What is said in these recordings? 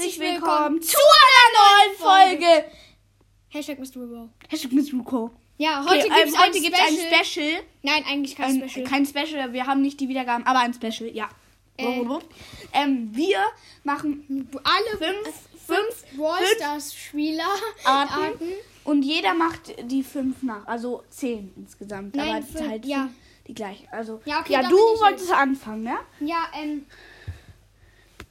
herzlich willkommen zu einer neuen Folge. Hashtag Mr. Robo. Hashtag Miss Ruko. Ja, heute Okay, ähm, ein heute gibt's ein Special. Nein, eigentlich kein Ein, Special. Kein Special, wir haben nicht die Wiedergaben, aber ein Special, ja. Äh. Ähm, wir machen Alle fünf, fünf fünf Spieler Arten, und jeder macht die fünf nach, also zehn insgesamt. Nein, aber fünf, halt ja. die gleichen. Also, Ja, okay, ja du wolltest anfangen, ja? Ja, ähm.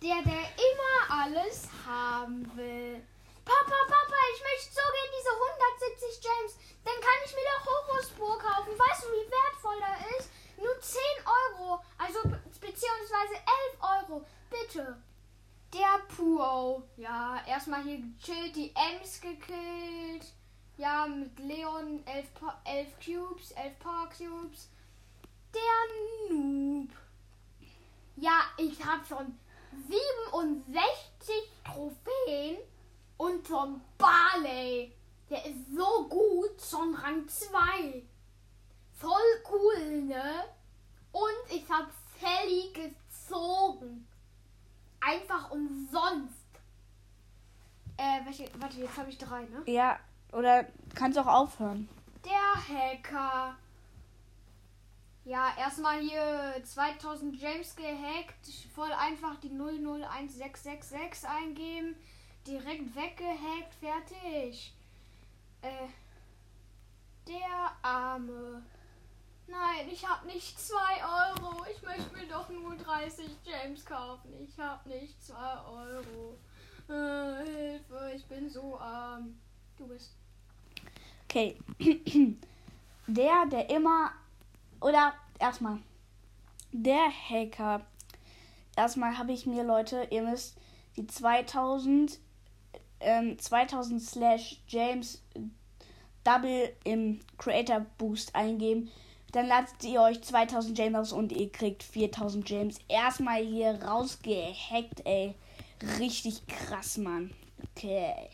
Der, der immer alles haben will. Papa, Papa, ich möchte so gerne diese 170 Gems. Dann kann ich mir doch Horusspur kaufen. Weißt du, wie wertvoll er ist? Nur 10 Euro. Also, be- beziehungsweise 11 Euro. Bitte. Der Puo. Ja, erstmal hier gechillt, die Ems gekillt. Ja, mit Leon 11, Pa- 11 Cubes, 11 Power Cubes. Der Noob. Ja, ich habe schon 67 Trophäen und von Barley. Der ist so gut, schon Rang 2. Voll cool, ne? Und ich habe Sally gezogen. Einfach umsonst. Äh, welche, warte, jetzt habe ich drei, ne? Ja, oder kannst auch aufhören. Der Hacker. Ja, erstmal hier 2000 James gehackt. Voll einfach die 001666 eingeben. Direkt weggehackt. Fertig. Äh. Der Arme. Nein, ich hab nicht 2 Euro. Ich möchte mir doch nur 30 James kaufen. Ich hab nicht 2 Euro. Äh, Hilfe, ich bin so arm. Du bist. Okay. Der, der immer. Oder erstmal. Der Hacker. Erstmal habe ich mir, Leute, ihr müsst die 2000. Ähm, 2000 slash James Double im Creator Boost eingeben. Dann lasst ihr euch 2000 James aus und ihr kriegt 4000 James. Erstmal hier rausgehackt, ey. Richtig krass, Mann. Okay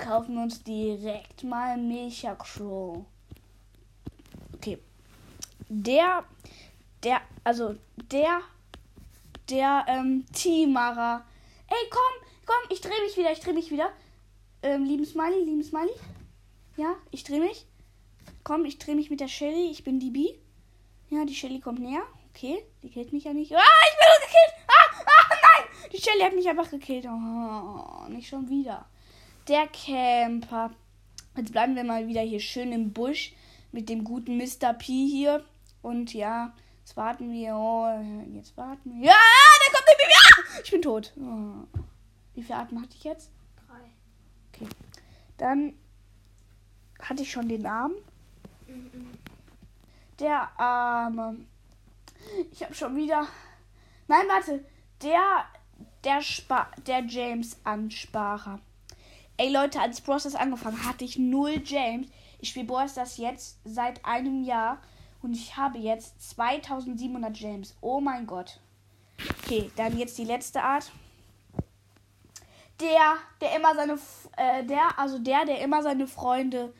kaufen uns direkt mal Mecha Crow. Der, der, also der, der ähm, Teamarer. Ey, komm, komm, ich drehe mich wieder, ich drehe mich wieder. Ähm, lieben Smiley, lieben Smiley. Ja, ich drehe mich. Komm, ich drehe mich mit der Shelly. Ich bin die B. Ja, die Shelly kommt näher. Okay, die killt mich ja nicht. Ah, ich bin gekillt. Ah, ah, nein. Die Shelly hat mich einfach gekillt. Oh, nicht schon wieder. Der Camper. Jetzt bleiben wir mal wieder hier schön im Busch mit dem guten Mr. P hier. Und ja, jetzt warten wir. Oh, jetzt warten wir. Ja, da kommt der Baby. Ah, ich bin tot. Oh. Wie viele Atem hatte ich jetzt? Drei. Okay. Dann hatte ich schon den Arm. Der Arme. Ich habe schon wieder. Nein, warte. Der, der, Spa der James Ansparer. Ey Leute, als das angefangen hatte ich null James. Ich spiele das jetzt seit einem Jahr und ich habe jetzt 2700 James. Oh mein Gott. Okay, dann jetzt die letzte Art. Der, der immer seine, äh, der, also der, der immer seine Freunde,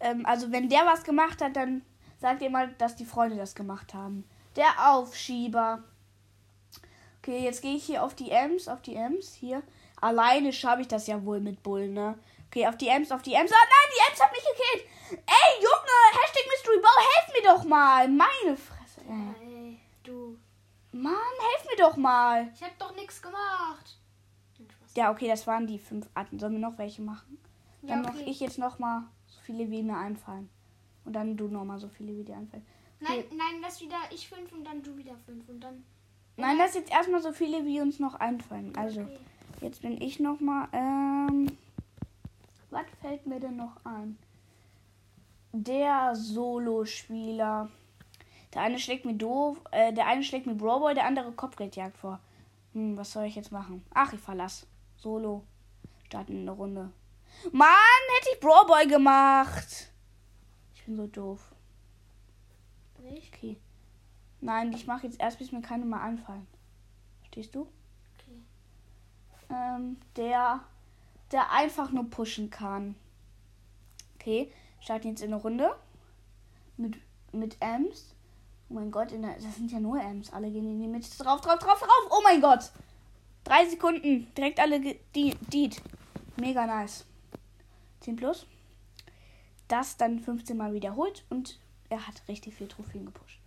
ähm, also wenn der was gemacht hat, dann sagt ihr mal, dass die Freunde das gemacht haben. Der Aufschieber. Okay, jetzt gehe ich hier auf die Ems, auf die Ems, hier. Alleine schaffe ich das ja wohl mit Bull, ne? Okay, auf die Ems, auf die Ems. Oh nein, die Ems hat mich gekillt. Ey, Junge, Hashtag Bow, helf mir doch mal. Meine Fresse. Ey. Du. Mann, helf mir doch mal. Ich hab doch nichts gemacht. Ja, okay, das waren die fünf Arten. Sollen wir noch welche machen? Dann Ja, mache okay. ich jetzt noch mal so viele, wie mir einfallen. Und dann du noch mal so viele, wie dir einfallen. Nein, nein, lass wieder ich fünf und dann du wieder fünf und dann. Nein, das jetzt erstmal so viele, wie uns noch einfallen. Also, Okay. jetzt bin ich noch mal. Ähm, was fällt mir denn noch ein? Der Solo-Spieler. Der eine schlägt mir doof, äh, der eine schlägt mir Brawlboy, der andere Kopfgeldjagd vor. Hm, was soll ich jetzt machen? Ach, ich verlass. Solo. Starten in der Runde. Mann, hätte ich Brawlboy gemacht. Ich bin so doof. Nicht? Okay. Nein, ich mache jetzt erst, bis mir keine mal anfallen. Verstehst du? Okay. Ähm, der, der einfach nur pushen kann. Okay, starten jetzt in eine Runde. Mit, mit Ems. Oh mein Gott, der, das sind ja nur Ems. Alle gehen in die Mitte. Drauf, drauf, drauf, drauf. Oh mein Gott. Drei Sekunden. Direkt alle Deed. Mega nice. 10 plus. Das dann 15 Mal wiederholt und er hat richtig viel Trophäen gepusht.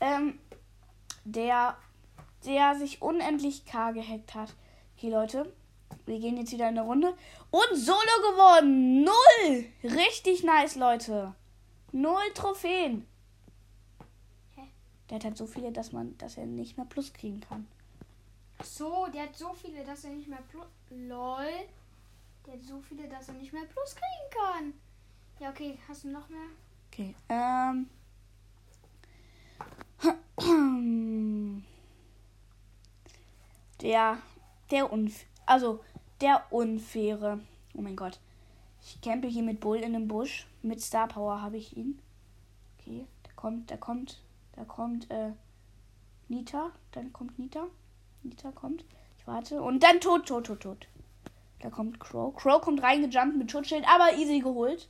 Ähm, der, der sich unendlich K gehackt hat. Okay, Leute. Wir gehen jetzt wieder in eine Runde. Und Solo gewonnen. Null. Richtig nice, Leute. Null Trophäen. Hä? Der hat halt so viele, dass man, dass er nicht mehr Plus kriegen kann. Ach so, der hat so viele, dass er nicht mehr Plus. LOL. Der hat so viele, dass er nicht mehr Plus kriegen kann. Ja, okay. Hast du noch mehr? Okay. Ähm. Der. Der Unf Also, der Unfaire. Oh mein Gott. Ich campe hier mit Bull in einem Busch. Mit Star Power habe ich ihn. Okay. Da kommt, da kommt, da kommt, äh, Nita. Dann kommt Nita. Nita kommt. Ich warte. Und dann tot, tot, tot, tot. Da kommt Crow. Crow kommt reingejumpt mit Schutzschild, aber easy geholt.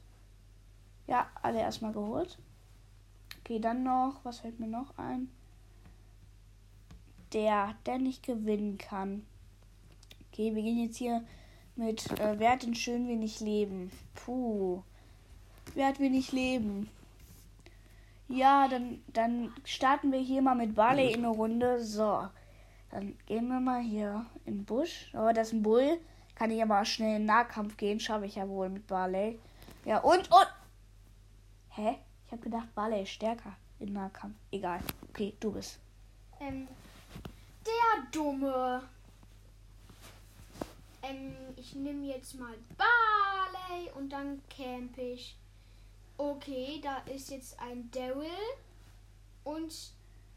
Ja, alle erstmal geholt. Okay, dann noch, was fällt mir noch ein? Der, der nicht gewinnen kann. Okay, wir gehen jetzt hier mit äh, Wer hat schön wenig Leben? Puh. Wer hat wenig Leben? Ja, dann, dann starten wir hier mal mit Barley in eine Runde. So. Dann gehen wir mal hier den Busch. Oh, das ist ein Bull. Kann ich aber schnell in Nahkampf gehen. Schaffe ich ja wohl mit Barley. Ja, und, und. Hä? Ich habe gedacht, Barley ist stärker in Nahkampf. Egal. Okay, du bist. Ähm, der Dumme. Ähm, ich nehme jetzt mal Barley und dann camp ich. Okay, da ist jetzt ein Daryl. Und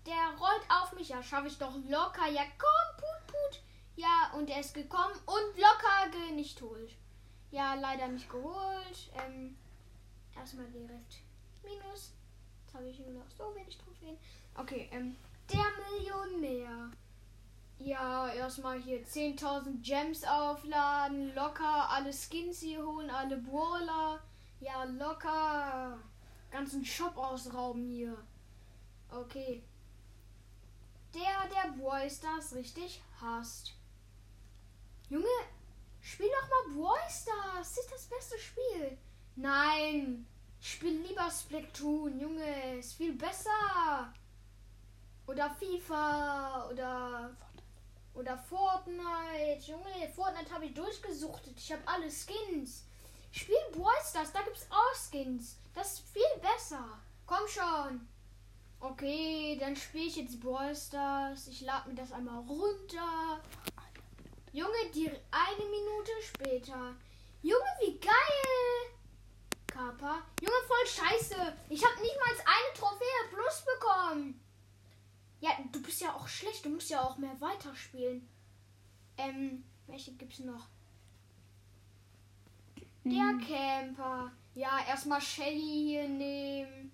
der rollt auf mich. Ja, schaffe ich doch locker. Ja, komm, put, put. Ja, und er ist gekommen und locker nicht holt. Ja, leider nicht geholt. Ähm, erstmal direkt Minus. Jetzt habe ich nur noch so wenig Trophäen. Okay, ähm, der Millionär. Ja, erstmal hier 10.000 Gems aufladen, locker alle Skins hier holen, alle Brawler. Ja, locker. Ganzen Shop ausrauben hier. Okay. Der, der Brawl Stars richtig hasst. Junge, spiel doch mal Brawl Stars. Das ist das beste Spiel. Nein, spiel lieber Splatoon. Junge, ist viel besser. Oder FIFA oder oder Fortnite. Junge, Fortnite habe ich durchgesuchtet. Ich habe alle Skins. Spiel Brawl Stars, da gibt's auch Skins. Das ist viel besser. Komm schon. Okay, dann spiele ich jetzt Brawl Stars. Ich lade mir das einmal runter. Junge, die eine Minute später. Junge, wie geil! Kappa. Junge, voll scheiße. Ich habe nicht mal eine Trophäe plus bekommen. Ja, du bist ja auch schlecht. Du musst ja auch mehr weiterspielen. Ähm, welche gibt's noch? Der hm. Camper. Ja, erstmal Shelly hier nehmen.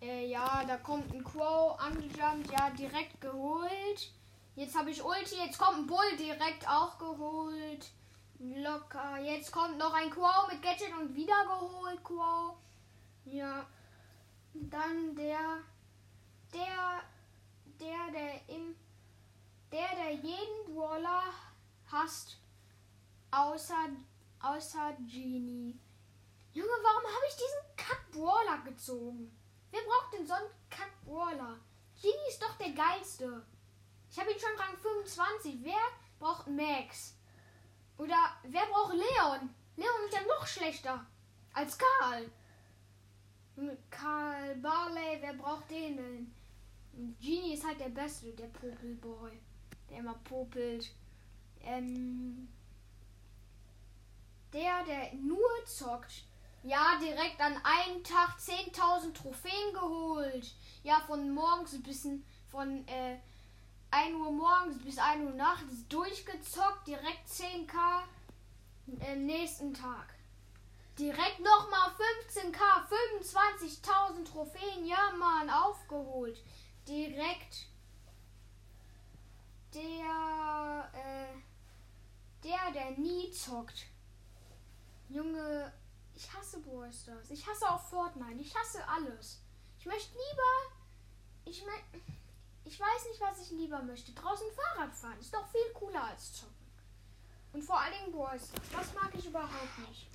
Äh, ja, da kommt ein Crow angejumpt. Ja, direkt geholt. Jetzt habe ich Ulti. Jetzt kommt ein Bull direkt auch geholt. Locker. Jetzt kommt noch ein Crow mit Gadget und wieder geholt. Crow. Ja. Dann der. Der der, der im der, der jeden Brawler hasst, außer, außer Genie. Junge, warum habe ich diesen Kack-Brawler gezogen? Wer braucht denn so einen Kack-Brawler? Genie ist doch der geilste. Ich habe ihn schon Rang 25. Wer braucht Max? Oder wer braucht Leon? Leon ist ja noch schlechter als Karl. Karl Barley, wer braucht den denn? Genie ist halt der Beste, der Popelboy. Der immer popelt. Ähm, der, der nur zockt. Ja, direkt an einem Tag 10.000 Trophäen geholt. Ja, von morgens bis von äh, 1 Uhr morgens bis 1 Uhr nachts durchgezockt. Direkt 10k am nächsten Tag. Direkt nochmal 15k, 25.000 Trophäen. Ja, Mann, aufgeholt direkt der, äh, der, der nie zockt. Junge, ich hasse Brawl Stars. Ich hasse auch Fortnite. Ich hasse alles. Ich möchte lieber, ich, Ich weiß nicht, was ich lieber möchte. Draußen Fahrrad fahren ist doch viel cooler als zocken. Und vor allen Dingen Brawl Stars. Das mag ich überhaupt nicht.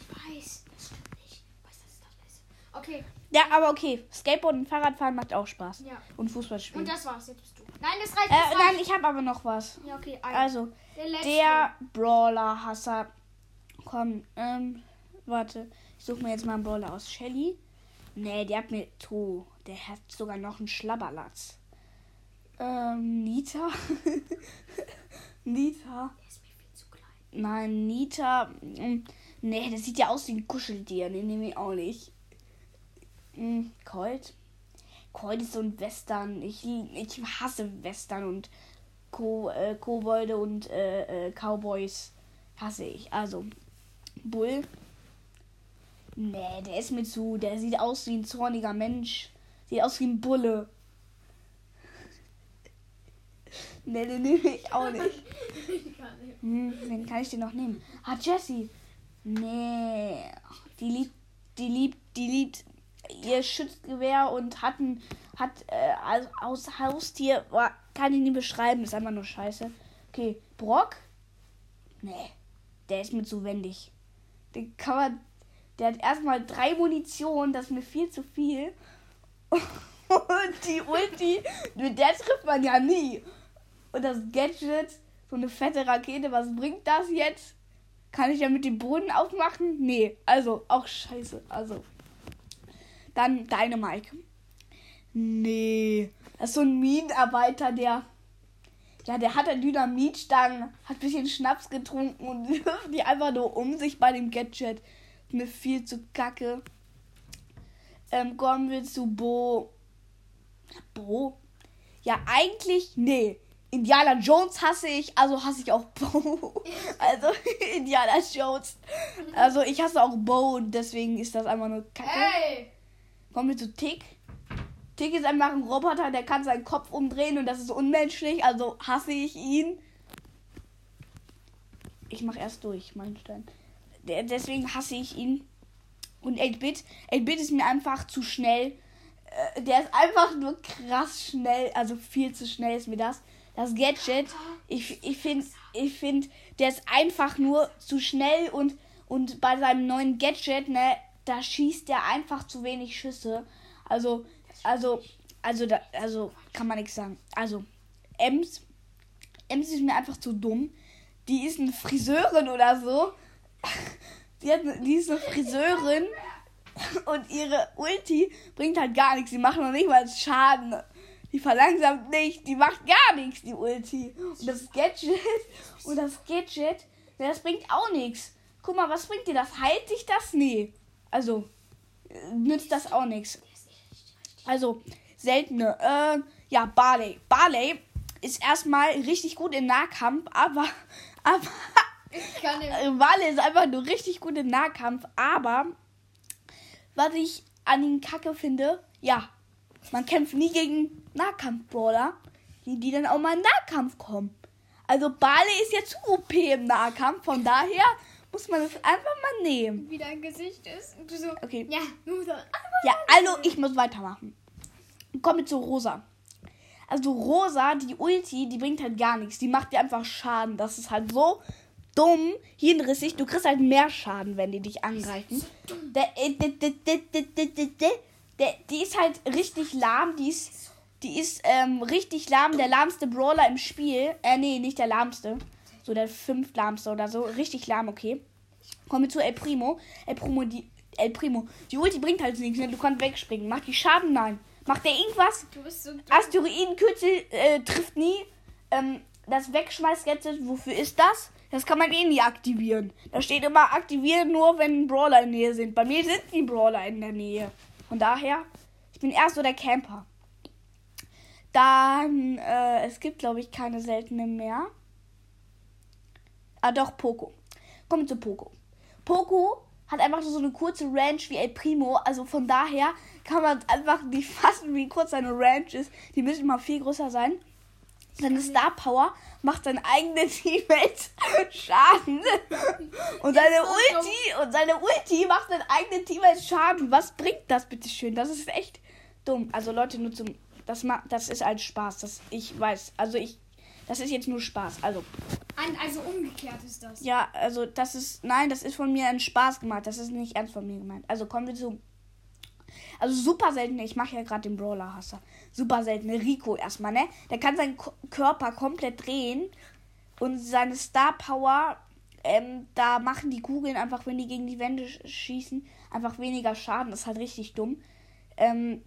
Ich weiß, das stimmt nicht. Was ist das Beste? Okay, Ja, aber okay. Skateboard und Fahrradfahren macht auch Spaß. ja. Und Fußball spielen. Und das war's. Jetzt bist du. Nein, das reicht. äh, Das nein, ich habe aber noch was. Ja, okay. ein. Also, der der Brawler-Hasser. Komm, ähm, warte. Ich suche mir jetzt mal einen Brawler aus. Shelly? Nee, der hat mir. To. Der hat sogar noch einen Schlabberlatz. Ähm, Nita? Nita? Der ist mir viel zu klein. Nein, Nita. mm, Nee, das sieht ja aus wie ein Kuscheltier. Den nehme ich auch nicht. Mm, Colt. Colt ist so ein Western. Ich, ich hasse Western und Ko äh, Kobolde und äh, äh, Cowboys hasse ich. Also, Bull. Nee, der ist mir zu. Der sieht aus wie ein zorniger Mensch. Sieht aus wie ein Bulle. Nee, den nehme ich auch nicht. Hm, wen kann ich denn noch nehmen? Ah, Jessie. Nee. Die liebt, die liebt, die liebt ihr Schützgewehr und hat ein, hat äh, als aus Haustier, boah, kann ich nie beschreiben, ist einfach nur scheiße. Okay, Brock? Nee. Der ist mir zu wendig. Den kann man, der hat erstmal drei Munition, das ist mir viel zu viel. Und die Ulti, mit der trifft man ja nie. Und das Gadget, so eine fette Rakete, was bringt das jetzt? Kann ich ja mit dem Boden aufmachen? Nee, also auch scheiße. Also. Dann Dynamike. Nee. Das ist so ein Minenarbeiter, der. Ja, der hat eine Dynamitstangen, hat ein bisschen Schnaps getrunken und wirft die einfach nur um sich bei dem Gadget. Mir viel zu kacke. Ähm, kommen wir zu Bo. Bo? Ja, eigentlich, nee. Indiana Jones hasse ich, also hasse ich auch Bo. Also Indiana Jones. Also ich hasse auch Bo und deswegen ist das einfach nur Kacke. Hey! Kommen wir zu Tick. Tick ist einfach ein Roboter, der kann seinen Kopf umdrehen und das ist unmenschlich, also hasse ich ihn. Ich mach erst durch, mein Stein. Deswegen hasse ich ihn. Und 8-Bit. 8-Bit ist mir einfach zu schnell. Äh, Der ist einfach nur krass schnell. Also viel zu schnell ist mir das. Das Gadget. Ich, ich finde, ich find, der ist einfach nur zu schnell und, und bei seinem neuen Gadget, ne, da schießt der einfach zu wenig Schüsse. Also, also, also, da, also, kann man nichts sagen. Also, Ems, Ems ist mir einfach zu dumm. Die ist eine Friseurin oder so. Die, hat, die ist eine Friseurin und ihre Ulti bringt halt gar nichts. Die macht noch nicht mal Schaden. Die verlangsamt nicht, die macht gar nichts, die Ulti. Und das Gadget, und das Gadget, das bringt auch nichts. Guck mal, was bringt dir das? Heilt sich das? Nee. Also, nützt das auch nichts. Also, seltene. Äh, ja, Barley. Barley ist erstmal richtig gut im Nahkampf, aber, aber Ich kann äh, Barley ist einfach nur richtig gut im Nahkampf, aber was ich an ihm kacke finde, ja, man kämpft nie gegen Nahkampf-Brawler, die, die dann auch mal in Nahkampf kommen. Also Barley ist ja zu OP im Nahkampf, von daher muss man das einfach mal nehmen. Wie dein Gesicht ist. Und du so, okay. Ja, du musst einfach Ja, also ich muss weitermachen. Kommen wir zu Rosa. Also Rosa, die Ulti, die bringt halt gar nichts. Die macht dir einfach Schaden. Das ist halt so dumm, hirnrissig. Du kriegst halt mehr Schaden, wenn die dich angreifen. Der, die ist halt richtig lahm. Die ist, die ist ähm, richtig lahm. Der lahmste Brawler im Spiel. Äh, nee, nicht der lahmste. So der fünftlahmste oder so. Richtig lahm, okay. Kommen wir zu El Primo. El Primo, die, El Primo. Die Ulti bringt halt nichts. Ne? Du kannst wegspringen. Macht die Schaden? Nein. Macht der irgendwas? Du bist so. Asteroidenkürzel äh, trifft nie. Ähm, das Wegschmeißgadget, wofür ist das? Das kann man eh nie aktivieren. Da steht immer aktivieren nur, wenn Brawler in der Nähe sind. Bei mir sind die Brawler in der Nähe. Von daher, ich bin eher so der Camper. Dann, äh, es gibt, glaube ich, keine seltenen mehr. Ah, doch, Poco. Kommen wir zu Poco. Poco hat einfach so eine kurze Range wie El Primo. Also von daher kann man einfach nicht fassen, wie kurz seine Range ist. Die müssen mal viel größer sein. Seine Star Power macht seinen eigenen Teammates Schaden. Und seine. Ulti, und seine Ulti macht seinen eigenen Teammates Schaden. Was bringt das bitte schön? Das ist echt dumm. Also Leute, nur zum, das, ma das ist als Spaß. Das, ich weiß. Also ich. Das ist jetzt nur Spaß. Also. Ein, also umgekehrt ist das. Ja, also das ist. Nein, das ist von mir ein Spaß gemacht. Das ist nicht ernst von mir gemeint. Also kommen wir zu. Also super selten, ich mache ja gerade den Brawler-Hasser. Super selten. Rico erstmal, ne? Der kann seinen Ko Körper komplett drehen und seine Star Power, ähm, da machen die Kugeln einfach, wenn die gegen die Wände schießen, einfach weniger Schaden. Das ist halt richtig dumm. Ähm,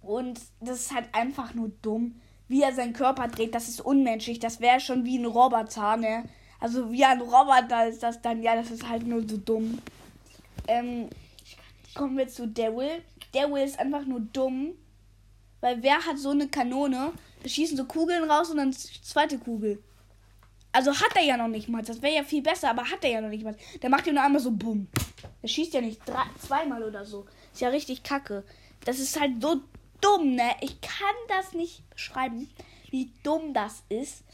und das ist halt einfach nur dumm. Wie er seinen Körper dreht, das ist unmenschlich. Das wäre schon wie ein Roboter, ne? Also wie ein Roboter ist das dann. Ja, das ist halt nur so dumm. Ähm, kommen wir zu Daryl. Daryl ist einfach nur dumm. Weil wer hat so eine Kanone? Da schießen so Kugeln raus und dann zweite Kugel. Also hat er ja noch nicht mal. Das wäre ja viel besser, aber hat er ja noch nicht mal. Der macht ja nur einmal so bumm. Der schießt ja nicht drei, zweimal oder so. Ist ja richtig kacke. Das ist halt so dumm, ne? Ich kann das nicht beschreiben, wie dumm das ist.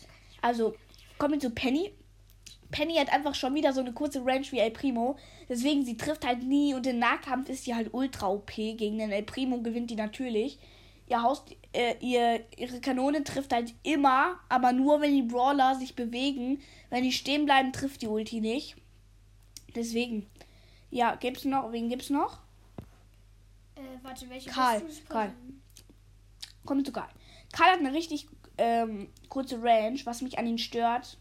Also, kommen wir zu Penny. Penny hat einfach schon wieder so eine kurze Range wie El Primo. Deswegen, sie trifft halt nie und im Nahkampf ist sie halt ultra OP. Gegen den El Primo gewinnt die natürlich. Ihr Haus, äh, ihr, ihre Kanone trifft halt immer, aber nur, wenn die Brawler sich bewegen. Wenn die stehen bleiben, trifft die Ulti nicht. Deswegen. Ja, gibt's noch, wen gibt's noch? Äh, warte, welche Karl? Karl. Kommt zu Karl. Hat eine richtig ähm, kurze Range, was mich an ihn stört.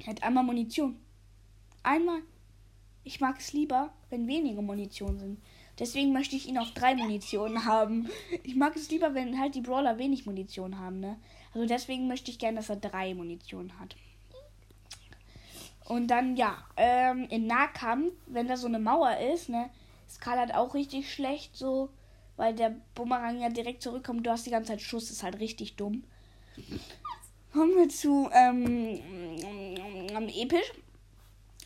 Er hat einmal Munition. Einmal. Ich mag es lieber, wenn wenige Munition sind. Deswegen möchte ich ihn auf drei Munitionen haben. Ich mag es lieber, wenn halt die Brawler wenig Munition haben, ne? Also deswegen möchte ich gerne, dass er drei Munitionen hat. Und dann, ja, ähm, im Nahkampf, wenn da so eine Mauer ist, ne, ist Karl halt auch richtig schlecht, so, weil der Bumerang ja direkt zurückkommt. Du hast die ganze Zeit Schuss, ist halt richtig dumm. Kommen wir zu, ähm, ähm, episch.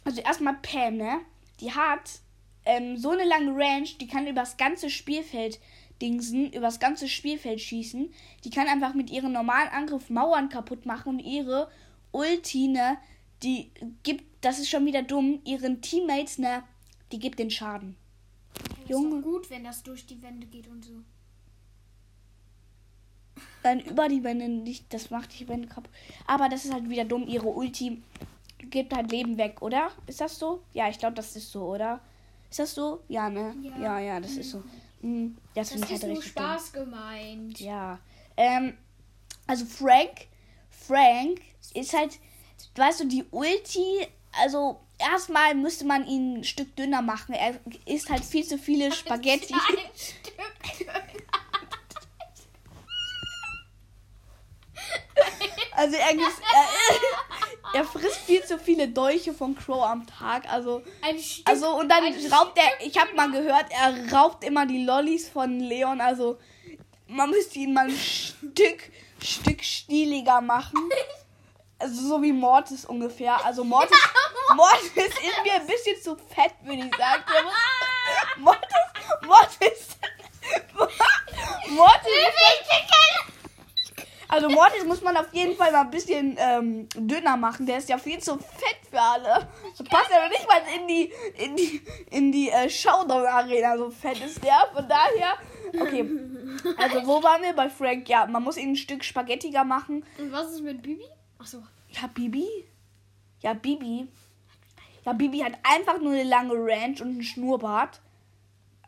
Also erstmal Pam, ne? Die hat ähm, so eine lange Range, die kann übers ganze Spielfeld dingsen, übers ganze Spielfeld schießen. Die kann einfach mit ihrem normalen Angriff Mauern kaputt machen und ihre Ulti, ne, die gibt, das ist schon wieder dumm, ihren Teammates, ne, die gibt den Schaden. Junge. ist gut, wenn das durch die Wände geht und so. Dann über die Wände nicht, das macht die Wände kaputt. Aber das ist halt wieder dumm, ihre Ulti gibt halt Leben weg, oder? Ist das so? Ja, ich glaube, das ist so, oder? Ist das so? Ja, ne? Ja. Ja, ja, das ist so. Mhm, das Das finde ich ist halt nur richtig dumm. Spaß gemeint. Ja. Ähm, also Frank, Frank ist halt, weißt du, die Ulti, also erstmal müsste man ihn ein Stück dünner machen. Er isst halt viel zu viele Spaghetti. Ein Stück. Also er, er, er frisst viel zu viele Dolche von Crow am Tag. Also, Stück. also und dann raubt er, ich habe mal gehört, er raubt immer die Lollis von Leon. Also man müsste ihn mal ein Stück, Stück stieliger machen. Also so wie Mortis ungefähr. Also Mortis, Mortis ist mir ein bisschen zu fett, würde ich sagen. Mortis, Mortis, Mortis. Also Mortis muss man auf jeden Fall mal ein bisschen ähm, dünner machen. Der ist ja viel zu fett für alle. So passt er noch nicht mal in die in die in die äh, Showdown Arena. So fett ist der. Von daher. Okay. Also wo waren wir bei Frank? Ja, man muss ihn ein Stück spaghettiger machen. Und was ist mit Bibi? Achso. Ja, Bibi? Ja, Bibi. Ja, Bibi hat einfach nur eine lange Range und einen Schnurrbart.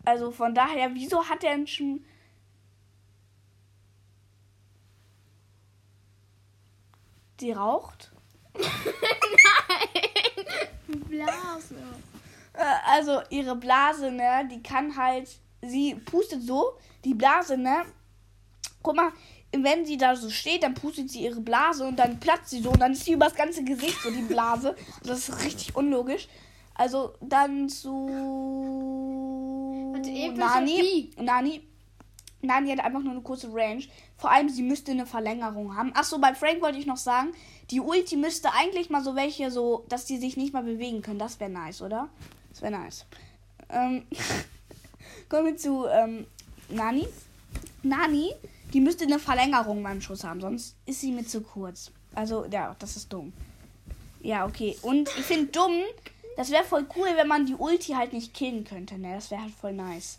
Also von daher, wieso hat er einen Schnur... Die raucht? Blase. Äh, also ihre Blase, ne, die kann halt, sie pustet so, die Blase, ne, guck mal, wenn sie da so steht, dann pustet sie ihre Blase und dann platzt sie so und dann ist sie übers ganze Gesicht so die Blase. Also das ist richtig unlogisch. Also dann zu Nani. Nani. Nani hat einfach nur eine kurze Range. Vor allem, sie müsste eine Verlängerung haben. Achso, bei Frank wollte ich noch sagen, die Ulti müsste eigentlich mal so welche, so, dass die sich nicht mal bewegen können. Das wäre nice, oder? Das wäre nice. Ähm, kommen wir zu ähm, Nani. Nani, die müsste eine Verlängerung beim Schuss haben, sonst ist sie mir zu kurz. Also, ja, das ist dumm. Ja, okay. Und ich finde dumm, das wäre voll cool, wenn man die Ulti halt nicht killen könnte, ne? Das wäre halt voll nice.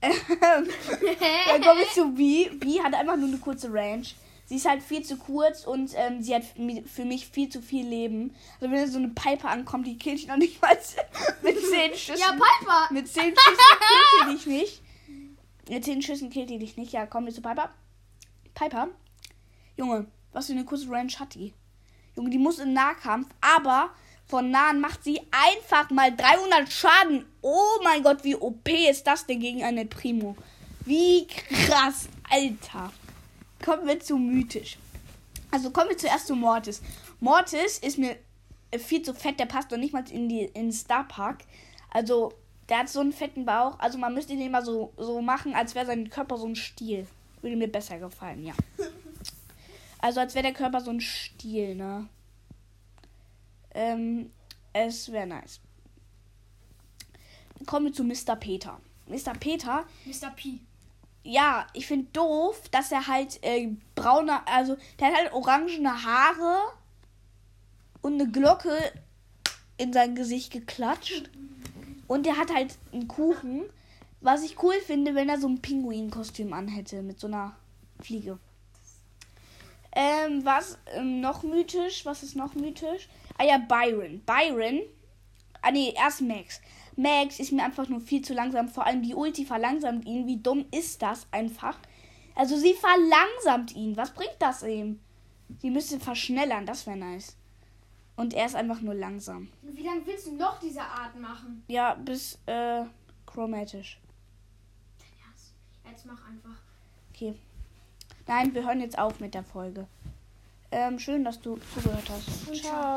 Dann komme ich zu B. B hat einfach nur eine kurze Range. Sie ist halt viel zu kurz und ähm, sie hat für mich viel zu viel Leben. Also wenn so eine Piper ankommt, die killt ich noch nicht mal mit 10 Schüssen. Ja, Piper! Mit 10 Schüssen killt dich nicht. Mit 10 Schüssen killt die dich nicht. Ja, komm wir zu Piper. Piper. Junge, was für eine kurze Range hat die? Junge, die muss im Nahkampf, aber von nahen macht sie einfach mal 300 Schaden. Oh mein Gott, wie OP ist das denn gegen eine Primo? Wie krass, Alter kommen wir zu mythisch. Also kommen wir zuerst zu Mortis. Mortis ist mir viel zu fett, der passt doch nicht mal in die in Star Park. Also, der hat so einen fetten Bauch. Also man müsste den mal so, so machen, als wäre sein Körper so ein Stiel. Würde mir besser gefallen, ja. Also als wäre der Körper so ein Stiel, ne? Ähm, es wäre nice. Kommen wir zu Mr. Peter. Mr. Peter. Mr. P ja, ich finde doof, dass er halt äh, braune, also der hat halt orangene Haare und eine Glocke in sein Gesicht geklatscht. Und der hat halt einen Kuchen, was ich cool finde, wenn er so ein Pinguin-Kostüm anhätte mit so einer Fliege. Ähm, was ähm, noch mythisch? Was ist noch mythisch? Ah ja, Byron. Byron. Ah nee, erst Max. Max ist mir einfach nur viel zu langsam. Vor allem die Ulti verlangsamt ihn. Wie dumm ist das einfach? Also sie verlangsamt ihn. Was bringt das ihm? Sie müsste verschnellern. Das wäre nice. Und er ist einfach nur langsam. Wie lange willst du noch diese Art machen? Ja, bis äh, chromatisch. Jetzt mach einfach. Okay. Nein, wir hören jetzt auf mit der Folge. Ähm, schön, dass du zugehört hast. Ciao.